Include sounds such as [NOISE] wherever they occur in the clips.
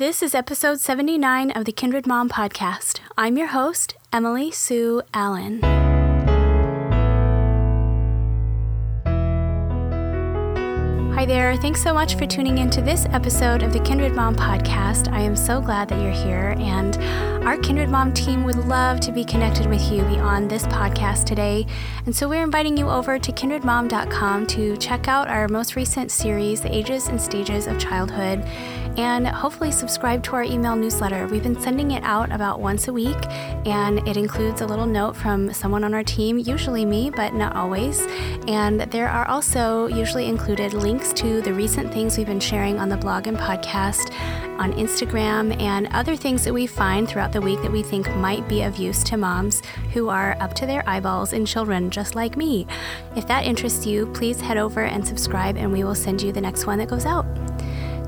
This is episode 79 of the Kindred Mom podcast. I'm your host, Emily Sue Allen. Hi there. Thanks so much for tuning in to this episode of the Kindred Mom podcast. I am so glad that you're here, and our Kindred Mom team would love to be connected with you beyond this podcast today. And so we're inviting you over to kindredmom.com to check out our most recent series, The Ages and Stages of Childhood and hopefully subscribe to our email newsletter. We've been sending it out about once a week, and it includes a little note from someone on our team, usually me, but not always. And there are also usually included links to the recent things we've been sharing on the blog and podcast, on Instagram, and other things that we find throughout the week that we think might be of use to moms who are up to their eyeballs in children, just like me. If that interests you, please head over and subscribe, and we will send you the next one that goes out.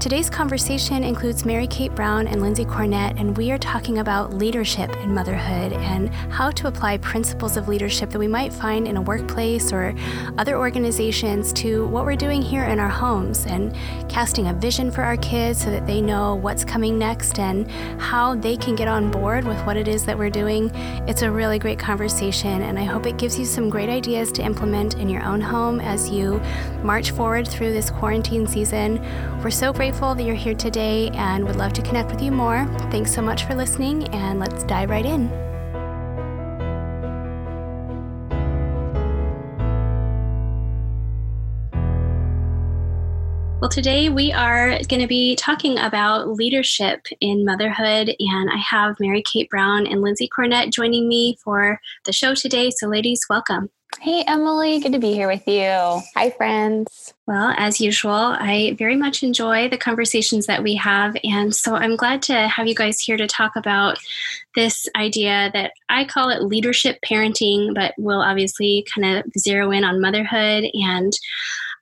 Today's conversation includes Mary Kate Brown and Lindsey Cornett, and we are talking about leadership in motherhood and how to apply principles of leadership that we might find in a workplace or other organizations to what we're doing here in our homes and casting a vision for our kids so that they know what's coming next and how they can get on board with what it is that we're doing. It's a really great conversation, and I hope it gives you some great ideas to implement in your own home as you march forward through this quarantine season. We're so grateful grateful that you're here today and would love to connect with you more. Thanks so much for listening, and let's dive right in. Well, today we are going to be talking about leadership in motherhood, and I have Mary Kate Brown and Lindsey Cornett joining me for the show today. So, ladies, welcome. Hey, Emily, good to be here with you. Hi, friends. Well, as usual, I very much enjoy the conversations that we have. And so I'm glad to have you guys here to talk about this idea that I call it leadership parenting, but we'll obviously kind of zero in on motherhood. And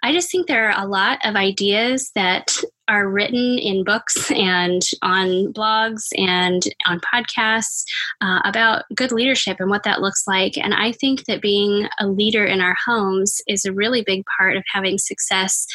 I just think there are a lot of ideas that are written in books and on blogs and on podcasts uh, about good leadership and what that looks like. And I think that being a leader in our homes is a really big part of having success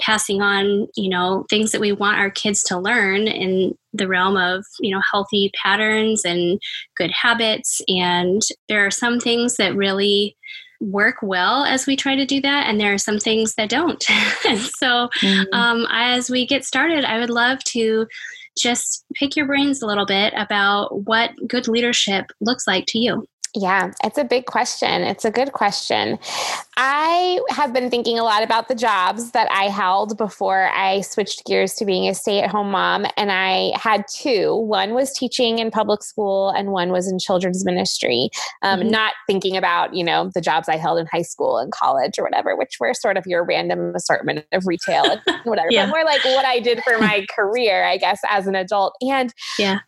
passing on you know things that we want our kids to learn in the realm of you know healthy patterns and good habits and there are some things that really work well as we try to do that, and there are some things that don't. [LAUGHS] so, mm-hmm. um, as we get started, I would love to just pick your brains a little bit about what good leadership looks like to you. Yeah, it's a big question. It's a good question. I have been thinking a lot about the jobs that I held before I switched gears to being a stay at home mom. And I had two one was teaching in public school, and one was in children's ministry. Um, mm-hmm. Not thinking about, you know, the jobs I held in high school and college or whatever, which were sort of your random assortment of retail and [LAUGHS] whatever, yeah. but more like what I did for my career, I guess, as an adult. And yeah.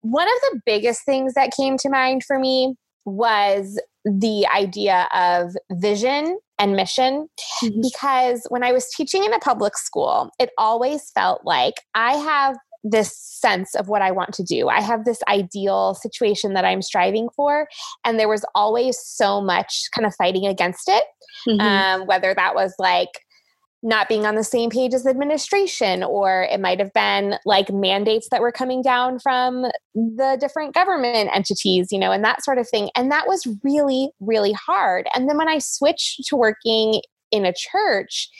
One of the biggest things that came to mind for me was the idea of vision and mission mm-hmm. because when I was teaching in a public school, it always felt like I have this sense of what I want to do. I have this ideal situation that I'm striving for. And there was always so much kind of fighting against it. Mm-hmm. Um, whether that was like, not being on the same page as administration, or it might have been like mandates that were coming down from the different government entities, you know, and that sort of thing. And that was really, really hard. And then when I switched to working in a church,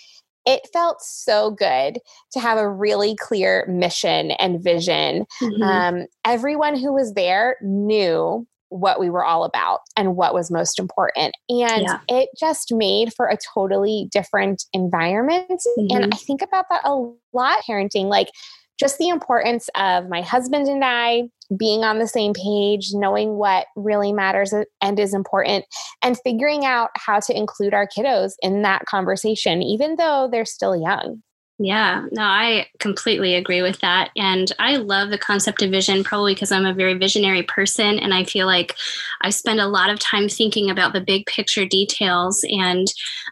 it felt so good to have a really clear mission and vision. Mm-hmm. Um, everyone who was there knew what we were all about and what was most important. And yeah. it just made for a totally different environment. Mm-hmm. And I think about that a lot parenting, like just the importance of my husband and I being on the same page, knowing what really matters and is important, and figuring out how to include our kiddos in that conversation, even though they're still young. Yeah, no, I completely agree with that. And I love the concept of vision, probably because I'm a very visionary person. And I feel like I spend a lot of time thinking about the big picture details. And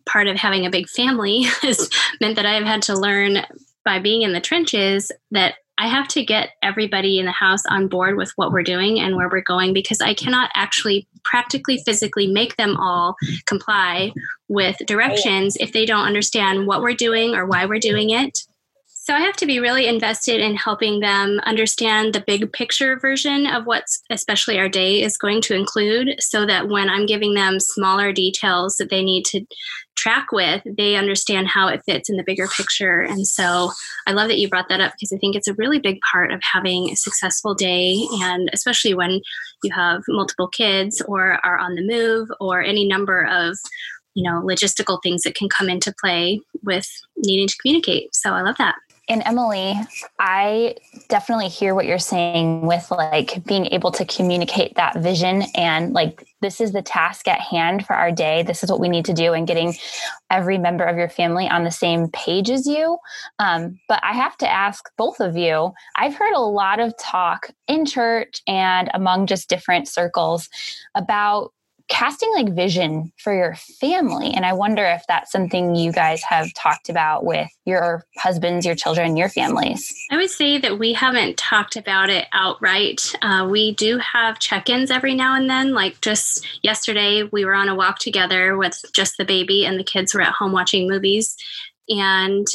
part of having a big family [LAUGHS] has meant that I have had to learn by being in the trenches that I have to get everybody in the house on board with what we're doing and where we're going because I cannot actually practically physically make them all comply with directions if they don't understand what we're doing or why we're doing it. So I have to be really invested in helping them understand the big picture version of what's especially our day is going to include so that when I'm giving them smaller details that they need to track with, they understand how it fits in the bigger picture. And so I love that you brought that up because I think it's a really big part of having a successful day and especially when you have multiple kids or are on the move or any number of you know logistical things that can come into play with needing to communicate so i love that and Emily, I definitely hear what you're saying with like being able to communicate that vision and like this is the task at hand for our day. This is what we need to do, and getting every member of your family on the same page as you. Um, but I have to ask both of you I've heard a lot of talk in church and among just different circles about casting like vision for your family. And I wonder if that's something you guys have talked about with your husbands, your children, your families. I would say that we haven't talked about it outright. Uh, we do have check ins every now and then. Like just yesterday, we were on a walk together with just the baby, and the kids were at home watching movies. And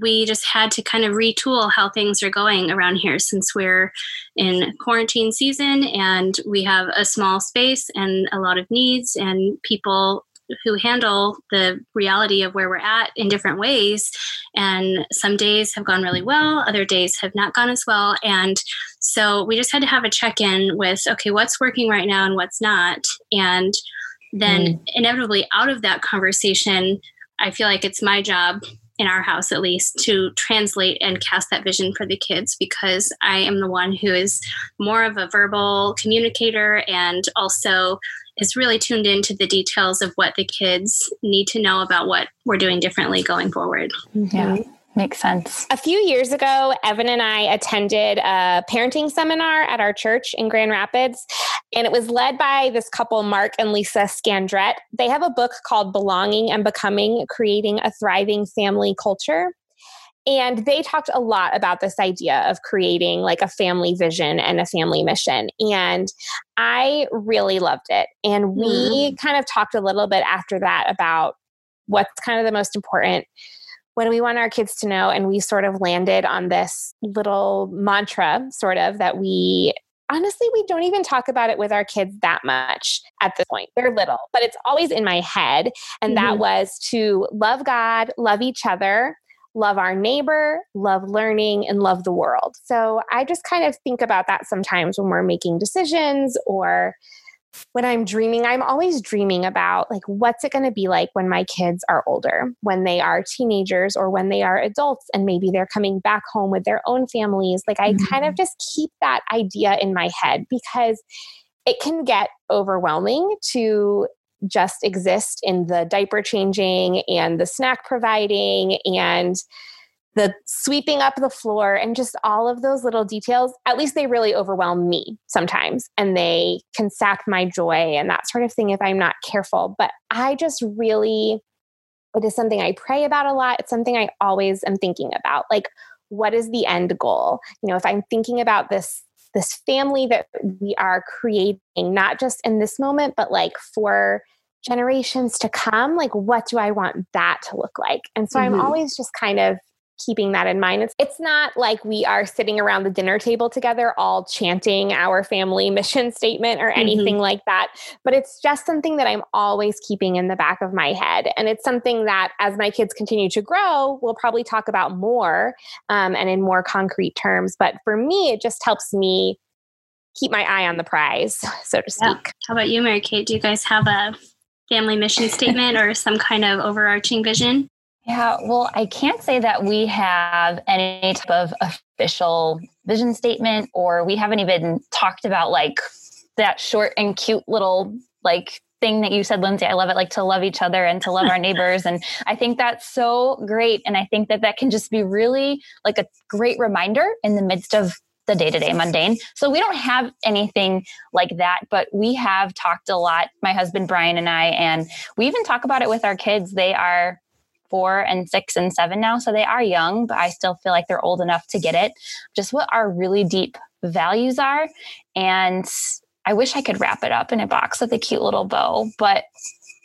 we just had to kind of retool how things are going around here since we're in quarantine season and we have a small space and a lot of needs and people who handle the reality of where we're at in different ways. And some days have gone really well, other days have not gone as well. And so we just had to have a check in with okay, what's working right now and what's not. And then mm. inevitably out of that conversation, I feel like it's my job in our house at least to translate and cast that vision for the kids because I am the one who is more of a verbal communicator and also is really tuned into the details of what the kids need to know about what we're doing differently going forward. Mm-hmm. Yeah. Makes sense. A few years ago, Evan and I attended a parenting seminar at our church in Grand Rapids, and it was led by this couple, Mark and Lisa Scandrette. They have a book called Belonging and Becoming Creating a Thriving Family Culture. And they talked a lot about this idea of creating like a family vision and a family mission. And I really loved it. And we mm. kind of talked a little bit after that about what's kind of the most important what do we want our kids to know? And we sort of landed on this little mantra, sort of, that we honestly, we don't even talk about it with our kids that much at this point. They're little, but it's always in my head. And mm-hmm. that was to love God, love each other, love our neighbor, love learning, and love the world. So I just kind of think about that sometimes when we're making decisions or when I'm dreaming, I'm always dreaming about like what's it going to be like when my kids are older, when they are teenagers or when they are adults and maybe they're coming back home with their own families. Like I mm-hmm. kind of mm-hmm. just keep that idea in my head because it can get overwhelming to just exist in the diaper changing and the snack providing and the sweeping up the floor and just all of those little details, at least they really overwhelm me sometimes and they can sap my joy and that sort of thing if I'm not careful. But I just really, it is something I pray about a lot. It's something I always am thinking about. Like, what is the end goal? You know, if I'm thinking about this this family that we are creating not just in this moment but like for generations to come like what do i want that to look like and so mm-hmm. i'm always just kind of keeping that in mind. It's, it's not like we are sitting around the dinner table together, all chanting our family [LAUGHS] mission statement or anything mm-hmm. like that. But it's just something that I'm always keeping in the back of my head. And it's something that as my kids continue to grow, we'll probably talk about more um, and in more concrete terms. But for me, it just helps me keep my eye on the prize, [LAUGHS] so to speak. Yeah. How about you, Mary Kate? Do you guys have a family mission statement or some kind of overarching vision? Yeah, well, I can't say that we have any type of official vision statement, or we haven't even talked about like that short and cute little like thing that you said, Lindsey. I love it, like to love each other and to love our neighbors. And [LAUGHS] I think that's so great. And I think that that can just be really like a great reminder in the midst of the day to day mundane. So we don't have anything like that, but we have talked a lot, my husband Brian and I, and we even talk about it with our kids. They are four and six and seven now. So they are young, but I still feel like they're old enough to get it. Just what our really deep values are. And I wish I could wrap it up in a box with a cute little bow. But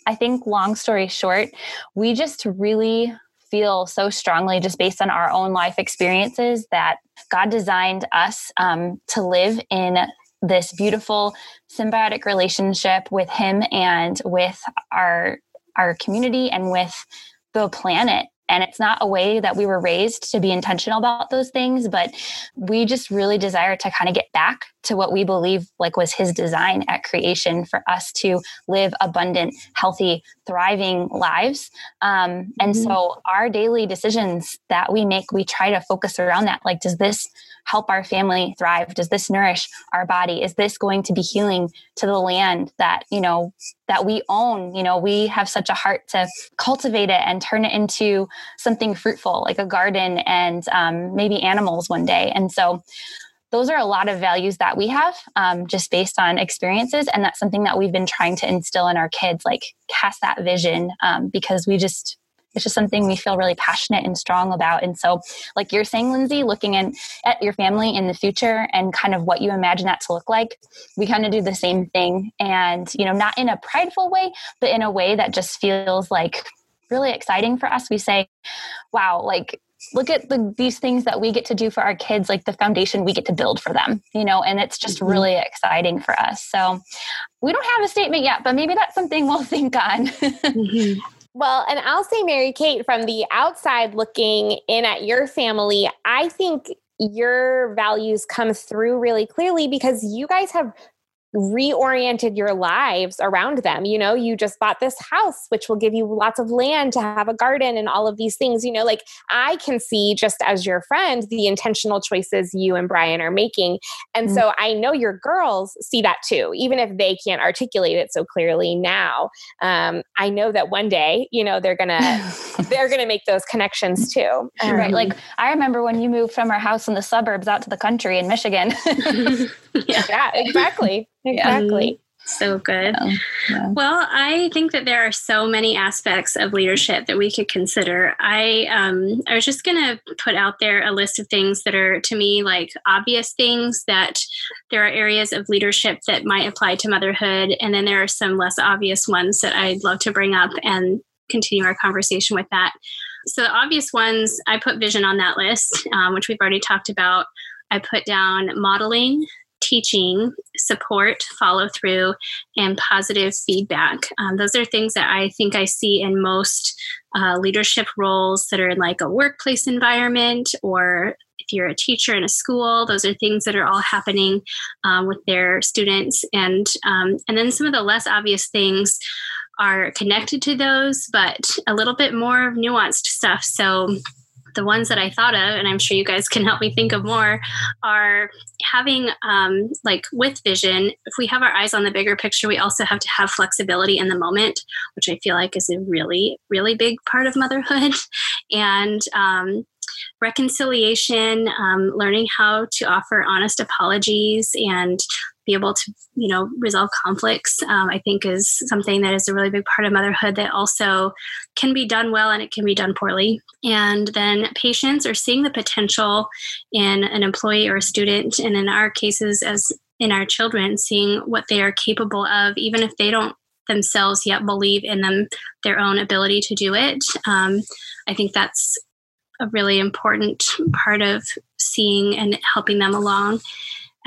I think, long story short, we just really feel so strongly, just based on our own life experiences, that God designed us um, to live in this beautiful symbiotic relationship with Him and with our our community and with the planet. And it's not a way that we were raised to be intentional about those things but we just really desire to kind of get back to what we believe like was his design at creation for us to live abundant healthy thriving lives. Um, and mm-hmm. so our daily decisions that we make we try to focus around that. Like does this help our family thrive? Does this nourish our body? Is this going to be healing to the land that you know that we own? You know we have such a heart to cultivate it and turn it into something fruitful like a garden and um, maybe animals one day. And so those are a lot of values that we have um, just based on experiences. And that's something that we've been trying to instill in our kids like cast that vision um, because we just it's just something we feel really passionate and strong about. And so, like you're saying, Lindsey, looking in, at your family in the future and kind of what you imagine that to look like, we kind of do the same thing. And, you know, not in a prideful way, but in a way that just feels like really exciting for us. We say, wow, like look at the, these things that we get to do for our kids like the foundation we get to build for them you know and it's just mm-hmm. really exciting for us so we don't have a statement yet but maybe that's something we'll [LAUGHS] think on mm-hmm. Well, and I'll say, Mary Kate, from the outside looking in at your family, I think your values come through really clearly because you guys have reoriented your lives around them. You know, you just bought this house, which will give you lots of land to have a garden and all of these things. You know, like I can see just as your friend the intentional choices you and Brian are making. And mm-hmm. so I know your girls see that too, even if they can't articulate it so clearly now. Um, I know that one day, you know, they're gonna [LAUGHS] they're gonna make those connections too. Um, right. Like I remember when you moved from our house in the suburbs out to the country in Michigan. yeah. [LAUGHS] [LAUGHS] yeah, exactly. Exactly. So good. Yeah, yeah. Well, I think that there are so many aspects of leadership that we could consider. I um, I was just going to put out there a list of things that are to me like obvious things that there are areas of leadership that might apply to motherhood, and then there are some less obvious ones that I'd love to bring up and continue our conversation with that. So the obvious ones, I put vision on that list, um, which we've already talked about. I put down modeling, teaching, support, follow through, and positive feedback. Um, those are things that I think I see in most uh, leadership roles that are in like a workplace environment or if you're a teacher in a school those are things that are all happening um, with their students and um, and then some of the less obvious things are connected to those but a little bit more nuanced stuff so the ones that I thought of, and I'm sure you guys can help me think of more, are having um, like with vision. If we have our eyes on the bigger picture, we also have to have flexibility in the moment, which I feel like is a really, really big part of motherhood. [LAUGHS] and um, reconciliation, um, learning how to offer honest apologies and be able to you know resolve conflicts um, i think is something that is a really big part of motherhood that also can be done well and it can be done poorly. And then patience are seeing the potential in an employee or a student and in our cases as in our children seeing what they are capable of even if they don't themselves yet believe in them their own ability to do it. Um, i think that's a really important part of seeing and helping them along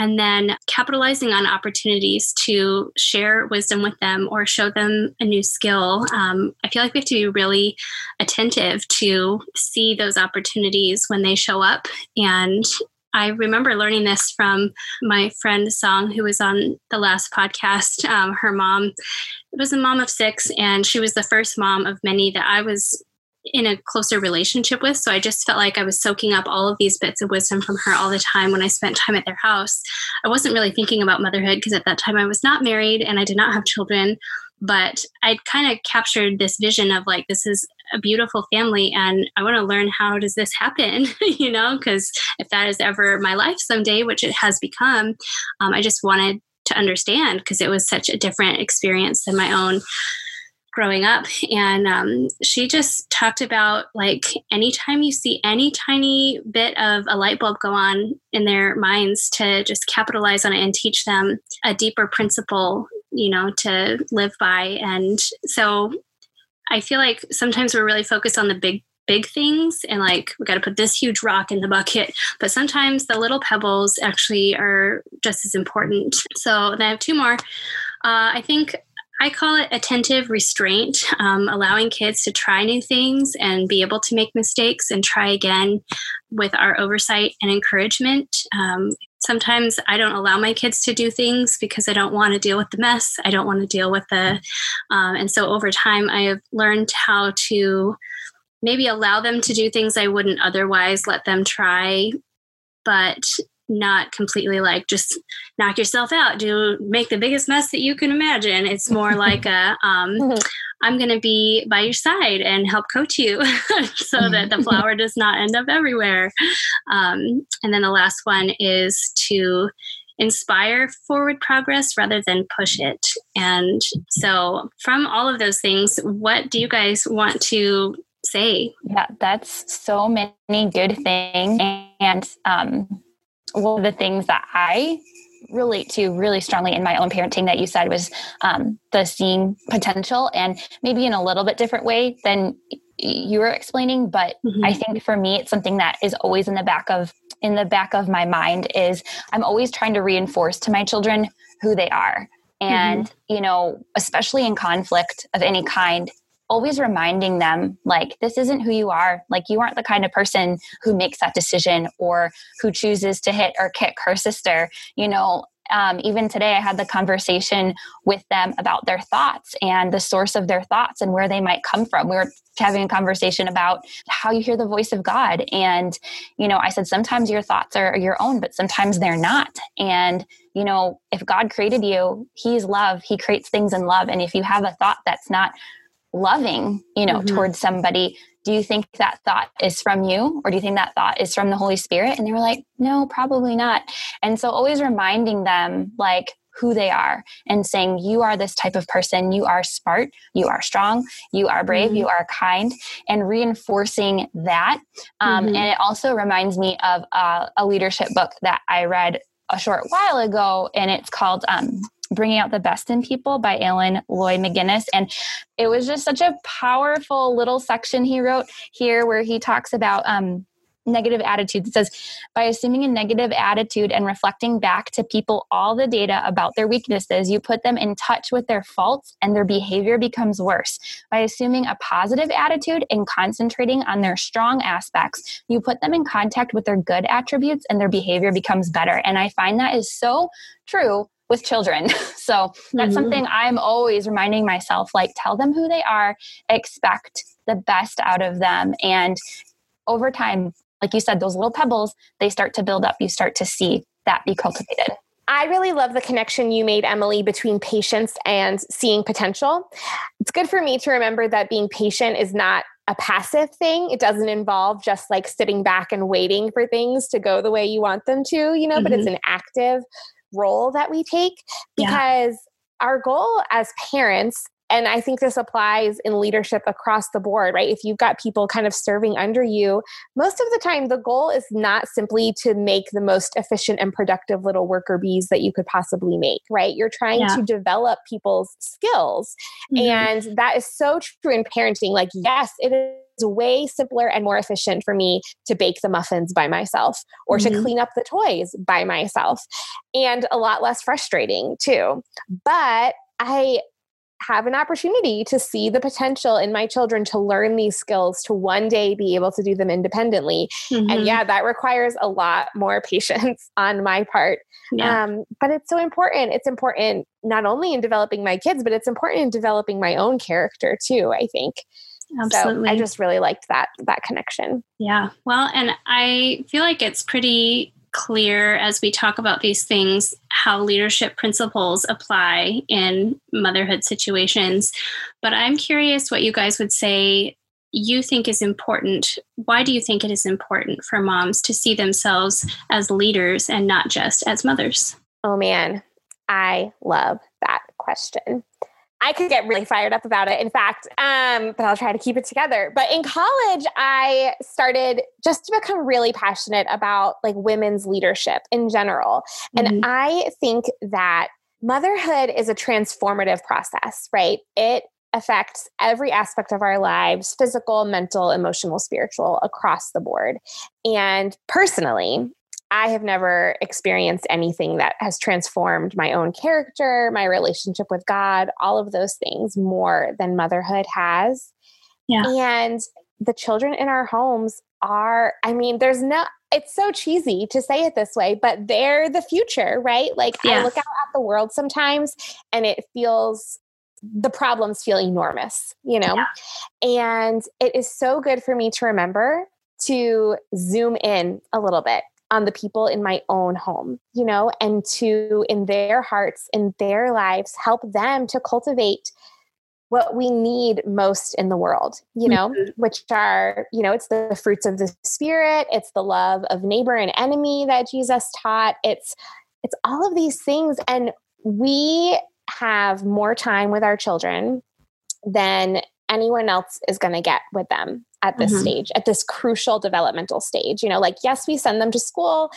and then capitalizing on opportunities to share wisdom with them or show them a new skill. Um, I feel like we have to be really attentive to see those opportunities when they show up. And I remember learning this from my friend Song, who was on the last podcast. Um, her mom was a mom of six, and she was the first mom of many that I was in a closer relationship with. So I just felt like I was soaking up all of these bits of wisdom from her all the time when I spent time at their house. I wasn't really thinking about motherhood because at that time I was not married and I did not have children. But I'd kind of captured this vision of like, this is a beautiful family and I want to learn how does this happen, [LAUGHS] you know, because if that is ever my life someday, which it has become, um, I just wanted to understand because it was such a different experience than my own growing up and um, she just talked about like anytime you see any tiny bit of a light bulb go on in their minds to just capitalize on it and teach them a deeper principle you know to live by. And so i feel like sometimes we're really focused on the big big things and like we got to put this huge rock in the bucket but sometimes the little pebbles actually are just as important. So then i have two more. Uh, i think I call it attentive restraint, um, allowing kids to try new things and be able to make mistakes and try again with our oversight and encouragement. Um, sometimes I don't allow my kids to do things because I don't want to deal with the mess. I don't want to deal with the, um, and so over time I have learned how to maybe allow them to do things I wouldn't otherwise let them try, but not completely like just knock yourself out do make the biggest mess that you can imagine. It's more [LAUGHS] like a um, mm-hmm. i'm going to be by your side and help coach you [LAUGHS] so that the mm-hmm. does not end up everywhere. Um, and then the last one is to inspire forward progress rather than push it. And so from all of those things what do you guys want to say? Yeah that's so many good things. And um one of the things that I relate to really strongly in my own parenting that you said was um, the seeing potential and maybe in a little bit different way than you were explaining but mm-hmm. i think for me it's something that is always in the back of in the back of my mind is i'm always trying to reinforce to my children who they are and mm-hmm. you know especially in conflict of any kind always reminding them like this isn't who you are. Like you aren't the kind of person who makes that decision or who chooses to hit or kick her sister you know? Um, even today i had the conversation with them about their thoughts and the source of their thoughts and where they might come from. We were having a conversation about how you hear the voice of god. And you know i said sometimes your thoughts are your own but sometimes they're not. And you know if god created you he's love. He creates things in love. And if you have a thought that's not loving, you know, mm-hmm. towards somebody, do you think that thought is from you or do you think that thought is from the Holy Spirit? And they were like, no, probably not. And so always reminding them like who they are and saying, you are this type of person. You are smart. You are strong. You are brave. Mm-hmm. You are kind and reinforcing that. Um, mm-hmm. And it also reminds me of uh, a leadership book that I read a short while ago and it's called um, Bringing Out the Best in People by Alan Loy McGinnis. And it was just such a powerful little section he wrote here where he talks about um, negative attitudes. It says, by assuming a negative attitude and reflecting back to people all the data about their weaknesses, you put them in touch with their faults and their behavior becomes worse. By assuming a positive attitude and concentrating on their strong aspects, you put them in contact with their good attributes and their behavior becomes better. And I find that is so true with children. [LAUGHS] so that's mm-hmm. something I'm always reminding myself like, tell them who they are, expect the best out of them. And over time, like you said, those little pebbles, they start to build up. You start to see that be cultivated. I really love the connection you made, Emily, between patience and seeing potential. It's good for me to remember that being patient is not a passive thing. It doesn't involve just like sitting back and waiting for things to go the way you want them to, you know, mm-hmm. but it's mm-hmm. an active role that we take because yeah. our goal as parents and I think this applies in leadership across the board, right? If you've got people kind of serving under you, most of the time the goal is not simply to make the most efficient and productive little worker bees that you could possibly make, right? You're trying yeah. to develop people's skills. Mm-hmm. And that is so true in parenting. Like, yes, it is way simpler and more efficient for me to bake the muffins by myself or mm-hmm. to clean up the toys by myself and a lot less frustrating too. But I have an opportunity to see the potential in my children to learn these skills to one day be able to do them independently mm-hmm. and yeah that requires a lot more [LAUGHS] patience on my part yeah. um, but it's so important it's important not only in developing my kids but it's important in developing my own character too i think Absolutely. So I just really liked that that connection. Yeah. Well, and I feel like it's pretty clear as we talk about these things how leadership principles apply in motherhood situations. But I'm curious what you guys would say you think is important. Why do you think it is important for moms to see themselves as leaders and not just as mothers? Oh man, I love that question. I could get really fired up about it. In fact, um, but I'll try to keep it together. But in college, I started just to become really passionate about like women's leadership in general. Mm-hmm. And I think that motherhood is a transformative process, right? It affects every aspect of our lives physical, mental, emotional, spiritual, across the board. And personally, I have never experienced anything that has transformed my own character, my relationship with God, all of those things more than motherhood has. Yeah. And the children in our homes are, I mean, there's no, it's so cheesy to say it this way, but they're the future, right? Like yeah. I look out at the world sometimes and it feels the problems feel enormous, you know? Yeah. And it is so good for me to remember to zoom in a little bit on the people in my own home, you know, and to, in their hearts, in their lives, help them to cultivate what we need most in the world, you know, mm-hmm. which are, you know, it's the fruits of the spirit, it's the love of neighbor and enemy that Jesus taught. It's it's all of these things and we have more time with our children than anyone else is going to get with them at this mm-hmm. stage, at this crucial developmental stage. You know, like, yes, we send them to school.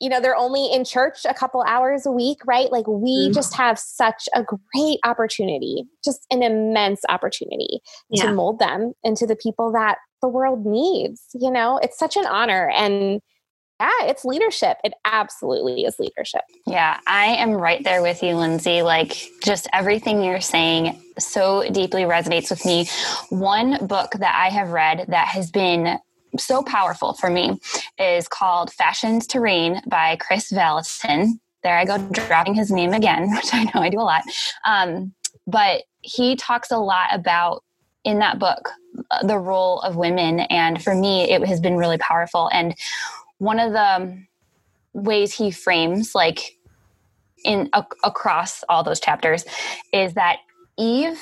You know, they're only in church a couple hours a week, right? Like, we mm-hmm. just have such a great opportunity, just an immense opportunity yeah. to mold them into the people that the world needs. You know, it's such an honor. And yeah, it's leadership. It absolutely is leadership. Yeah, I am right there with you, Lindsey. Like, just everything you're saying so deeply resonates with me. One book that I have read that has been so powerful for me is called Fashioned to Reign by Kris Vallotton. There I go, dropping his name again, [LAUGHS] which I know I do a lot. Um, but he talks a lot about in that book the role of women. And for me, it has been really powerful. And one of the ways he frames like in a, across all those chapters is that Eve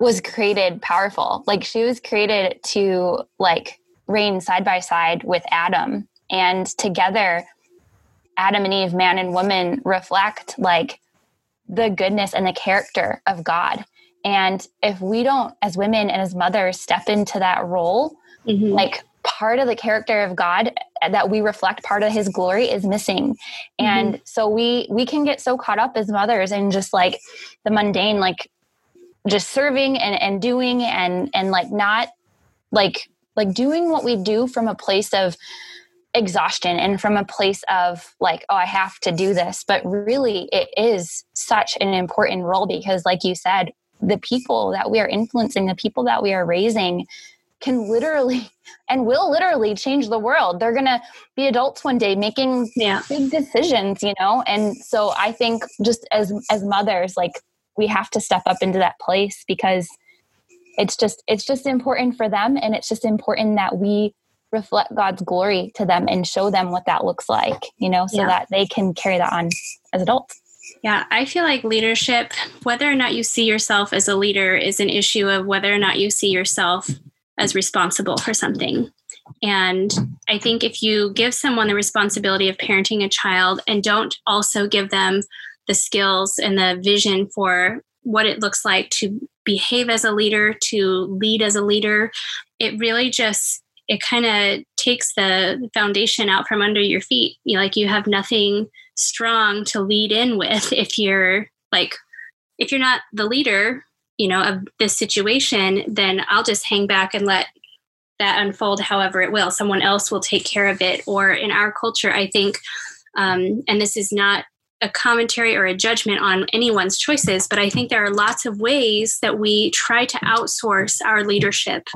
was created powerful. Like she was created to like reign side by side with Adam and together Adam and Eve, man and woman reflect like the goodness and the character of God. And if we don't as women and as mothers step into that role, mm-hmm. like part of the character of God that we reflect part of his glory is missing and mm-hmm. so we we can get so caught up as mothers and just like the mundane like just serving and and doing and and like not like like doing what we do from a place of exhaustion and from a place of like oh i have to do this but really it is such an important role because like you said the people that we are influencing the people that we are raising can literally and will literally change the world. They're going to be adults one day making yeah. big decisions, you know? And so I think just as as mothers like we have to step up into that place because it's just it's just important for them and it's just important that we reflect God's glory to them and show them what that looks like, you know, so yeah. that they can carry that on as adults. Yeah, I feel like leadership, whether or not you see yourself as a leader, is an issue of whether or not you see yourself as responsible for something. And I think if you give someone the responsibility of parenting a child and don't also give them the skills and the vision for what it looks like to behave as a leader, to lead as a leader, it really just it kind of takes the foundation out from under your feet. You like you have nothing strong to lead in with [LAUGHS] if you're like if you're not the leader you know of this situation then i'll just hang back and let that unfold however it will. Someone else will take care of it. Or in our culture i think um, and this is not a commentary or a judgment on anyone's choices but i think there are lots of ways that we try to outsource our leadership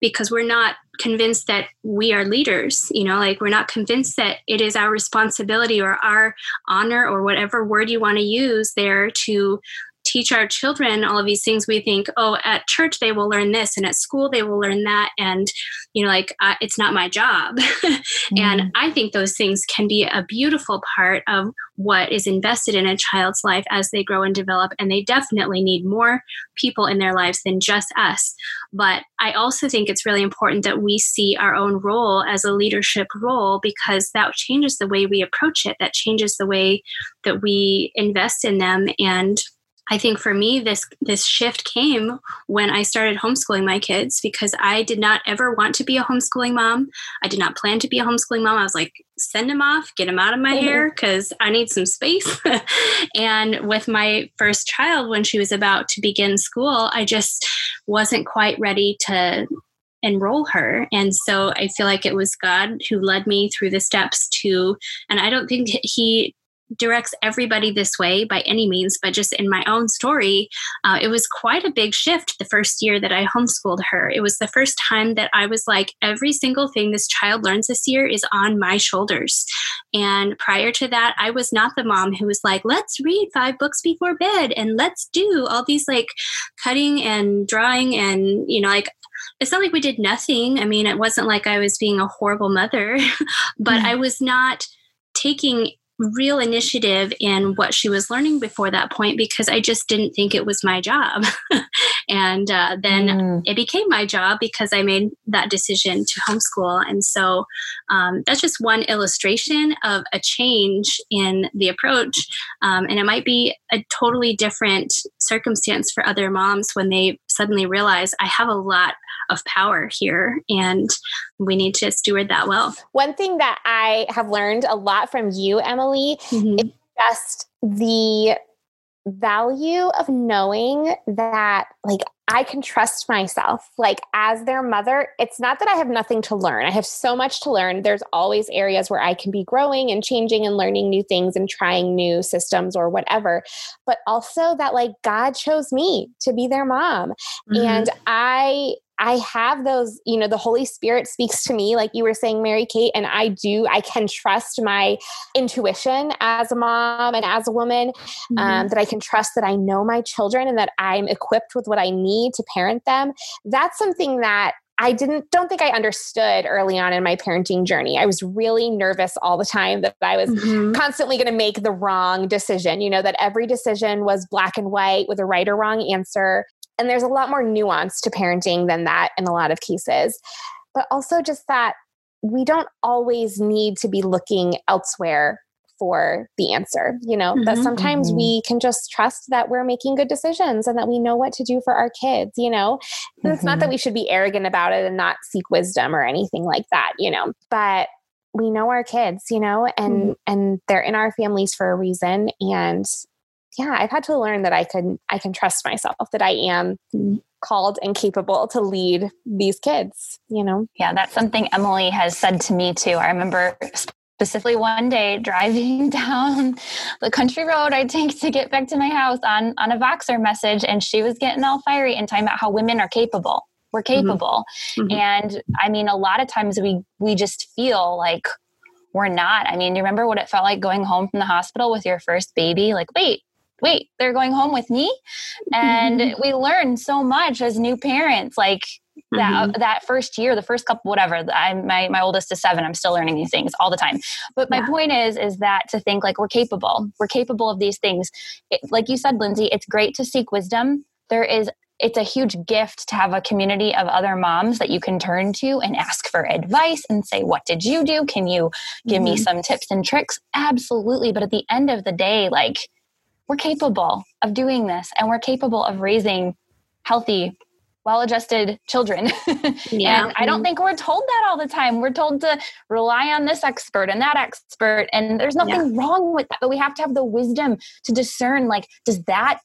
because we're not convinced that we are leaders you know like we're not convinced that it is our responsibility or our honor or whatever word you want to use there to teach our children all of these things we think oh at church they will learn this and at school they will learn that and you know like uh, it's not my job [LAUGHS] mm-hmm. and i think those things can be a beautiful part of what is invested in a child's life as they grow and develop and they definitely need more people in their lives than just us but i also think it's really important that we see our own role as a leadership role because that changes the way we approach it that changes the way that we invest in them and I think for me this this shift came when I started homeschooling my kids because I did not ever want to be a homeschooling mom. I did not plan to be a homeschooling mom. I was like send him off, get him out of my mm-hmm. hair because I need some space. [LAUGHS] and with my first child, when she was about to begin school, I just wasn't quite ready to enroll her. And so I feel like it was God who led me through the steps to, and I don't think he directs everybody this way by any means, but just in my own story, uh, it was quite a big shift the first year that I homeschooled her. It was the first time that I was like, every single thing this child learns this year is on my shoulders. And prior to that, I was not the mom who was like, let's read five books before bed and let's do all these like cutting and drawing and, you know, like it's not like we did nothing. I mean, it wasn't like I was being a horrible mother, [LAUGHS] but mm-hmm. I was not taking real initiative in what she was learning before that point because I just didn't think it was my job. [LAUGHS] and uh, then mm. it became my job because I made that decision to homeschool. And so um, that's just one illustration of a change in the approach. Um, and it might be a totally different circumstance for other moms when they suddenly realize I have a lot of power here and we need to steward that well. One thing that I have learned a lot from you, Emily, mm-hmm. is just the value of knowing that like I can trust myself. Like as their mother, it's not that I have nothing to learn. I have so much to learn. There's always areas where I can be growing and changing and learning new things and trying new systems or whatever. But also that like God chose me to be their mom. Mm-hmm. And I I have those, you know, the Holy Spirit speaks to me, like you were saying, Mary Kate, and I do, I can trust my intuition as a mom and as a woman, um, mm-hmm. um, that I can trust that I know my children and that I'm equipped with what I need to parent them. That's something that I didn't don't think I understood early on in my parenting journey. I was really nervous all the time that I was mm-hmm. constantly going to make the wrong decision, you know, that every decision was black and white with a right or wrong answer. And there's a lot more nuance to parenting than that in a lot of cases. But also just that we don't always need to be looking elsewhere for the answer, you know, mm-hmm, that sometimes mm-hmm. we can just trust that we're making good decisions and that we know what to do for our kids, you know. Mm-hmm. It's not that mm-hmm. we should be arrogant about it and not seek wisdom or anything like that, you know, but we know our kids, you know, and mm-hmm. and they're in our families for a reason and yeah, I've had to learn that I can I can trust myself that I am called and capable to lead these kids, you know. Yeah, that's something Emily has said to me too. I remember specifically one day driving [LAUGHS] down the country road I take to get back to my house on on a Voxer message and she was getting all fiery and talking about how women are capable. We're mm-hmm. capable. Mm-hmm. And I mean a lot of times we we just feel like we're not. I mean, you remember what it felt like going home from the hospital with your first baby? Like, wait, wait, they're going home with me. And mm-hmm. we learn so much as new parents, like that mm-hmm. that first year, the first couple, whatever. I my my oldest is seven. I'm still learning these things all the time. But my yeah. point is, is that to think like we're capable. We're capable of these things. It, like you said, Lindsey, it's great to seek wisdom. There is it's a huge gift to have a community of other moms that you can turn to and ask for advice and say, What did you do? Can you give mm-hmm. me some tips and tricks? Absolutely. But at the end of the day, like we're capable of doing this and we're capable of raising healthy well-adjusted children [LAUGHS] yeah. and i don't mm-hmm. think we're told that all the time we're told to rely on this expert and that expert and there's nothing yeah. wrong with that but we have to have the wisdom to discern like does that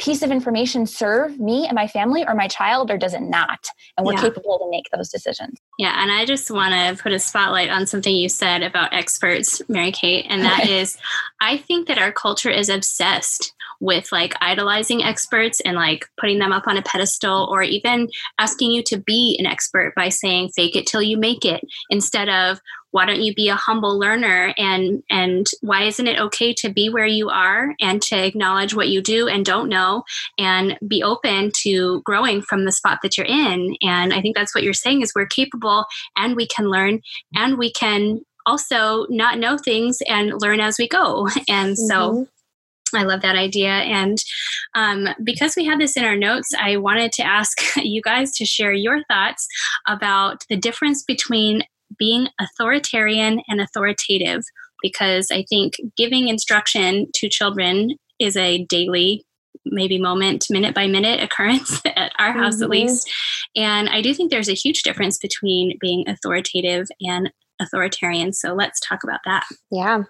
piece of information serve me and my family or my child or does it not and we're yeah. capable to make those decisions yeah and i just want to put a spotlight on something you said about experts mary kate and that [LAUGHS] is i think that our culture is obsessed with like idolizing experts and like putting them up on a pedestal or even asking you to be an expert by saying fake it till you make it instead of why don't you be a humble learner and and why isn't it okay to be where you are and to acknowledge what you do and don't know and be open to growing from the spot that you're in and i think that's what you're saying is we're capable and we can learn and we can also not know things and learn as we go and so mm-hmm. I love that idea. And um, because we had this in our notes, I wanted to ask [LAUGHS] you guys to share your thoughts about the difference between being authoritarian and authoritative because I think giving instruction to children is a daily maybe moment minute by minute occurrence [LAUGHS] at our house mm-hmm. at least and i do think there's a huge difference between being authoritative and authoritarian. So let's talk about that. Yeah.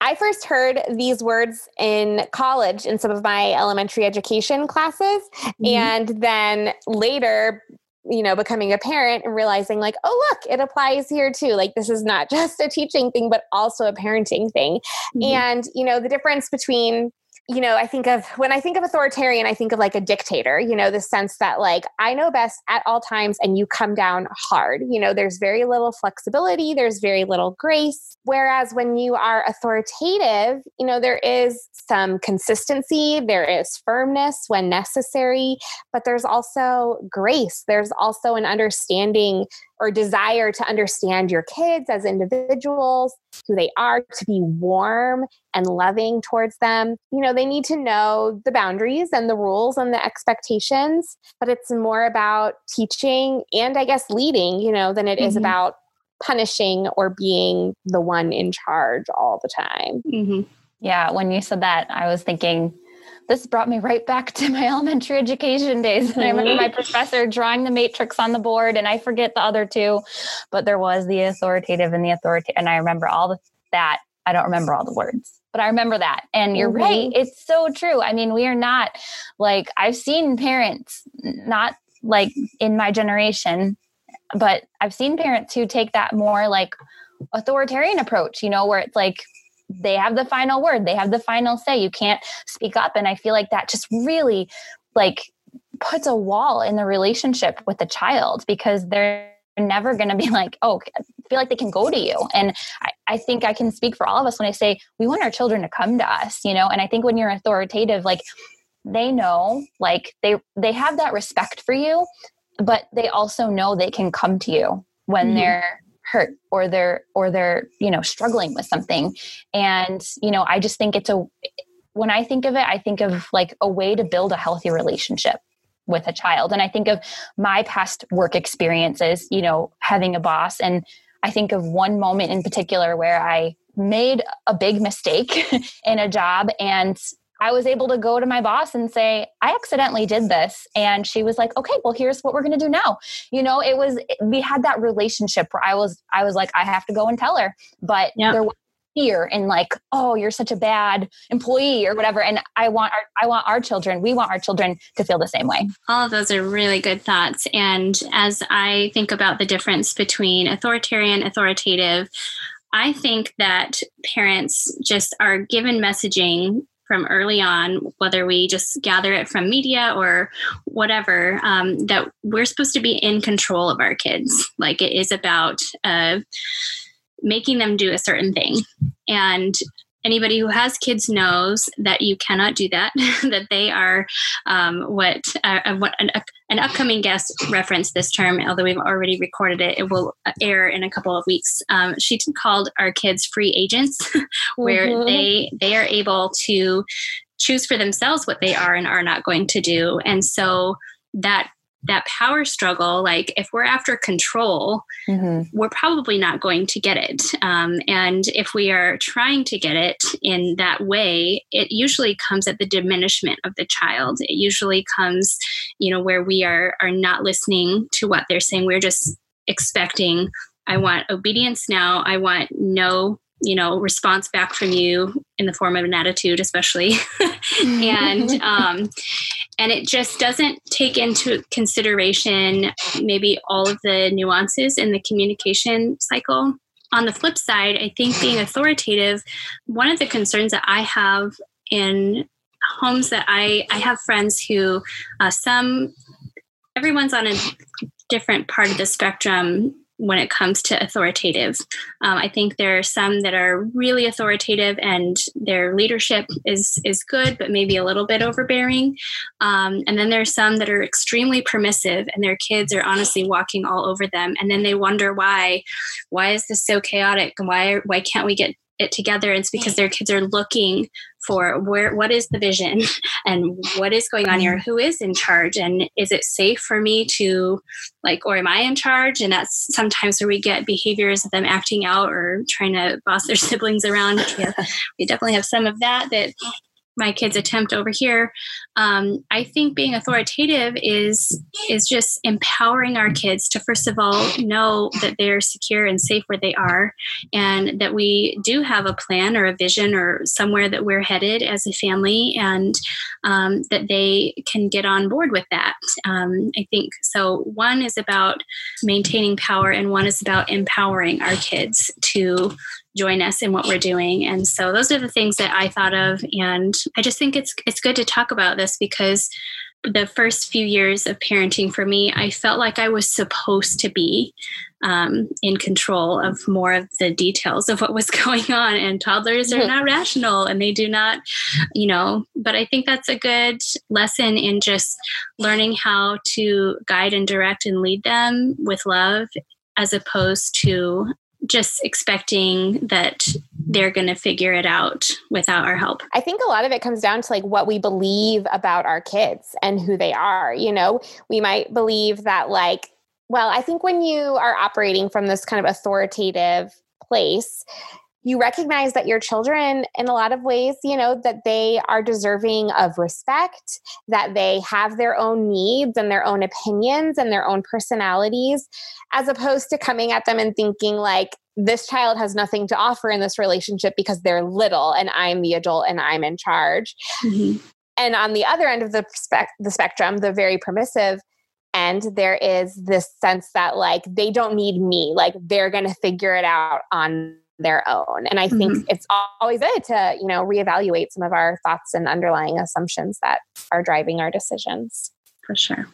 I first heard these words in college in some of my elementary education classes. Mm-hmm. And then later, you know, becoming a parent and realizing, like, oh, look, it applies here too. Like, this is not [LAUGHS] just a teaching thing, but also a parenting thing. Mm-hmm. And, you know, the difference between you know, I think of when I think of authoritarian, I think of like a dictator, you know, the sense that like I know best at all times and you come down hard. You know, there's very little flexibility, there's very little grace. Whereas when you are authoritative, you know, there is some consistency, there is firmness when necessary, but there's also grace. There's also an understanding or desire to understand your kids as individuals, who they are, to be warm and loving towards them. You know, they need to know the boundaries and the rules and the expectations, but it's more about teaching and I guess leading, you know, than it mm-hmm. is about punishing or being the one in charge all the time. Mm-hmm. Yeah, when you said that, I was thinking, this brought me right back to my [LAUGHS] elementary education days. And I remember my professor drawing the matrix on the board, and I forget the other two, but there was the authoritative and the authority. And I remember all the, that. I don't remember all the words, but I remember that. And you're mm-hmm. right. It's so true. I mean, we are not like, I've seen parents, not like in my generation, but I've seen parents who take that more like authoritarian approach, you know, where it's like, they have the final word they have the final say you can't speak up. And i feel like that just really like puts a wall in the relationship with the child because they're never going to be [LAUGHS] like oh feel like they can go to you. And I, I think i can speak for all of us when i say we want our children to come to us you know? And i think when you're authoritative like they know like they they have that respect for you but they also know they can come to you when mm-hmm. they're hurt or they're or they're you know struggling with something. And you know i just think it's a when i think of it i think of like a way to build a healthy relationship with a child. And i think of my past work experiences you know having a boss. And i think of one moment in particular where i made a big mistake [LAUGHS] in a job and I was able to go to my boss and say, I accidentally did this. And she was like, okay, well, here's what we're going to do now. You know, it was, we had that relationship where I was, I was like, I have to go and tell her. But yeah. there was fear and like, oh, you're such a bad employee or whatever. And I want our, I want our children, we want our children to feel the same way. All of those are really good thoughts. And as I think about the difference between authoritarian, authoritative, I think that parents just are given messaging from early on, whether we just gather it from media or whatever, um, that we're supposed to be in control of our kids. Like it is about uh, making them do a certain thing. And anybody who has kids knows that you cannot do that [LAUGHS] that they are um, what, uh, uh what an, an, upcoming guest referenced this term although we've already recorded it it will air in a couple of weeks um, she called our kids free agents [LAUGHS] where mm-hmm. they they are able to choose for themselves what they are and are not going to do and so that that power struggle, like if we're after control, mm-hmm. we're probably not going to get it. Um, and if we are trying to get it in that way, it usually comes at the diminishment of the child. It usually comes, you know, where we are are not listening to what they're saying. We're just expecting. I want obedience now. I want no you know response back from you in the form of an attitude especially [LAUGHS] and [LAUGHS] um and it just doesn't take into consideration maybe all of the nuances in the communication cycle. On the flip side i think being authoritative one of the concerns that i have in homes that i i have friends who uh, some everyone's on a different part of the spectrum when it comes to authoritative. Um, I think there are some that are really authoritative and their leadership is is good, but maybe a little bit overbearing. Um, and then there are some that are extremely permissive and their kids are honestly walking all over them. And then they wonder why, why is this so chaotic? And why why can't we get it together it's because their kids are looking for where what is the vision [LAUGHS] and what is going on here? Who is in charge? And is it safe for me to like or am i in charge? And that's sometimes where we get behaviors of them acting out or trying to boss their [LAUGHS] siblings around. We, have, we definitely have some of that that my kids attempt over here. Um, i think being authoritative is is just empowering our kids to first of all know that they're secure and safe where they are and that we do have a plan or a vision or somewhere that we're headed as a family and um, that they can get on board with that. Um, i think so one is about maintaining power and one is about empowering our kids to join us in what we're doing. And so those are the things that I thought of. And I just think it's it's good to talk about this because the first few years of parenting for me, I felt like I was supposed to be um, in control of more of the details of what was [LAUGHS] going on. And toddlers are not rational and they do not, you know, but I think that's a good lesson in just learning how to guide and direct and lead them with love as opposed to just expecting that they're going to figure it out without our help. I think a lot of it comes down to like what we believe about our kids and who they are. You know, we might believe that, like, well, I think when you are operating from this kind of authoritative place, you recognize that your children in a lot of ways you know that they are deserving of respect that they have their own needs and their own opinions and their own personalities as opposed to coming at them and thinking like this child has nothing to offer in this relationship because they're little and i'm the adult and i'm in charge mm-hmm. and on the other end of the, spec- the spectrum the very permissive and there is this sense that like they don't need me like they're going to figure it out on their own. And I think mm-hmm. it's always good to, you know, reevaluate some of our thoughts and underlying assumptions that are driving our decisions. For sure.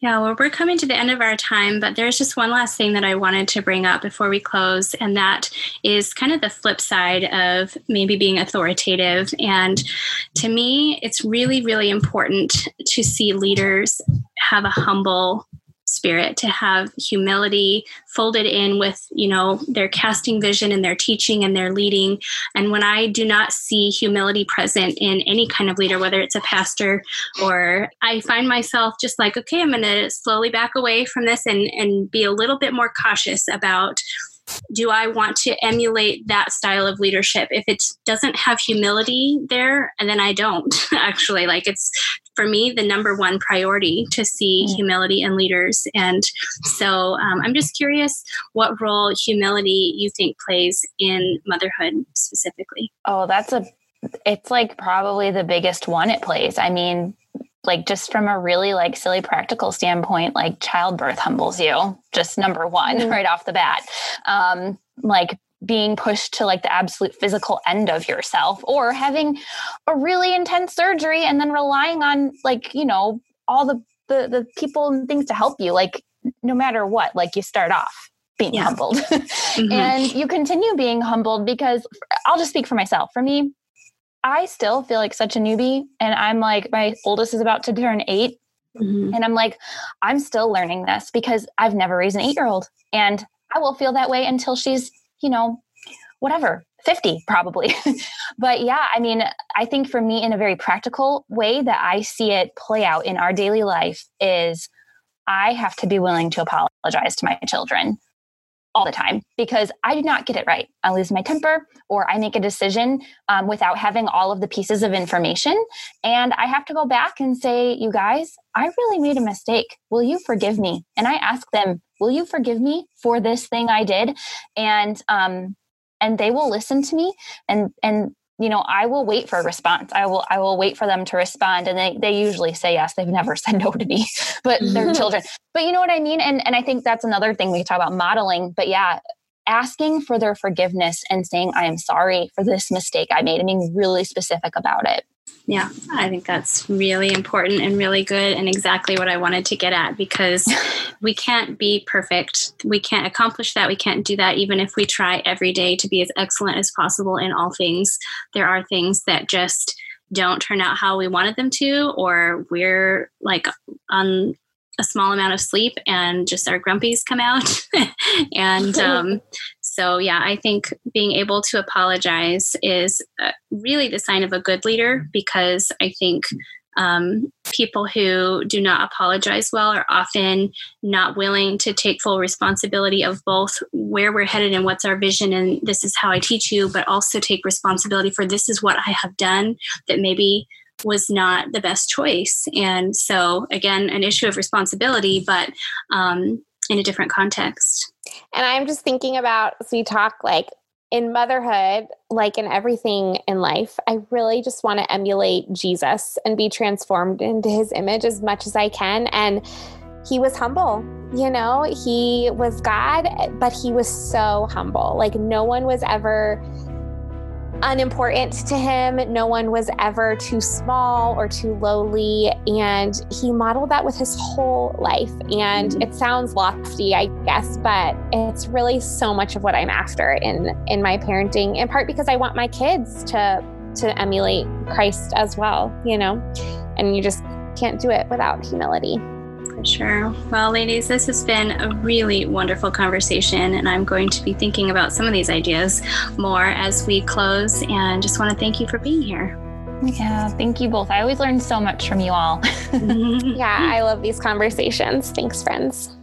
Yeah, well, we're coming to the end of our time, but there's just one last thing that I wanted to bring up before we close, and that is kind of the flip side of maybe being authoritative. And to me, it's really, really important to see leaders have a humble spirit to have humility folded in with you know their casting vision and their teaching and their leading and when i do not see humility present in any kind of leader whether it's a pastor or i find myself just like okay i'm going to slowly back away from this and and be a little bit more cautious about do I want to emulate that style of leadership? If it doesn't have humility there, and then I don't [LAUGHS] actually like it's for me the number one priority to see mm. humility in leaders. And so um, I'm just curious what role humility you think plays in motherhood specifically. Oh, that's a it's like probably the biggest one it plays. I mean, like just from a really like silly practical standpoint like childbirth humbles you just number one mm-hmm. [LAUGHS] right off the bat um like being pushed to like the absolute physical end of yourself or having a really intense surgery and then relying on like you know all the the, the people and things to help you like no matter what like you start off being yeah. humbled [LAUGHS] mm-hmm. and you continue being humbled because i'll just speak for myself for me I still feel like such a newbie. And I'm like, my oldest is about to turn 8 mm-hmm. And I'm like, I'm still learning this because I've never raised an eight year old. And I will feel that way until she's, you know, whatever, 50 probably. [LAUGHS] but yeah, I mean, I think for me, in a very practical way that I see it play out in our daily life, is I have to be willing to apologize to my children all the time because I do not get it right. I lose my temper or I make a decision um, without having all of the pieces of information. And I have to go back and say, you guys, I really made a mistake. Will you forgive me? And I ask them, will you forgive me for this thing I did? And, um, and they will listen to me and, and you know i will wait for a response. I will i will wait for them to respond. And they they usually say yes. They've never [LAUGHS] said no to me but they're mm-hmm. children. But you know what i mean? And and i think that's another thing we talk about modeling. But yeah asking for their forgiveness and saying i am sorry for this mistake i made and being really specific about it yeah, I think that's really important and really good, and exactly what I wanted to get at because [LAUGHS] we can't be perfect. We can't accomplish that. We can't do that even if we try every day to be as excellent as possible in all things. There are things that just don't turn out how we wanted them to, or we're like on a small amount of sleep and just our grumpies come out. [LAUGHS] and [LAUGHS] um, so, yeah, I think being able to apologize is uh, really the sign of a good leader because I think Um, people who do not apologize well are often not willing to take full responsibility of both where we're headed and what's our vision and this is how I teach you, but also take responsibility for this is what I have done that maybe was not the best choice. And so, again, an issue of responsibility, but um, in a different context. And I'm just thinking about, as we talk like in motherhood, like in everything in life, I really just want to emulate Jesus and be transformed into his image as much as I can. And he was humble, you know, he was God, but he was so humble. Like no one was ever unimportant to him. No one was ever too small or too lowly. And he modeled that with his whole life. And mm-hmm. it sounds lofty, I guess, but it's really so much of what I'm after in in my parenting, in part because I want my kids to to emulate Christ as well, you know. And you just can't do it without humility. For sure. Well, ladies, this has been a really wonderful conversation, and I'm going to be thinking about some of these ideas more as we close. And just want to thank you for being here. Yeah, thank you both. I always learn so much from you all. [LAUGHS] [LAUGHS] yeah, I love these conversations. Thanks, friends.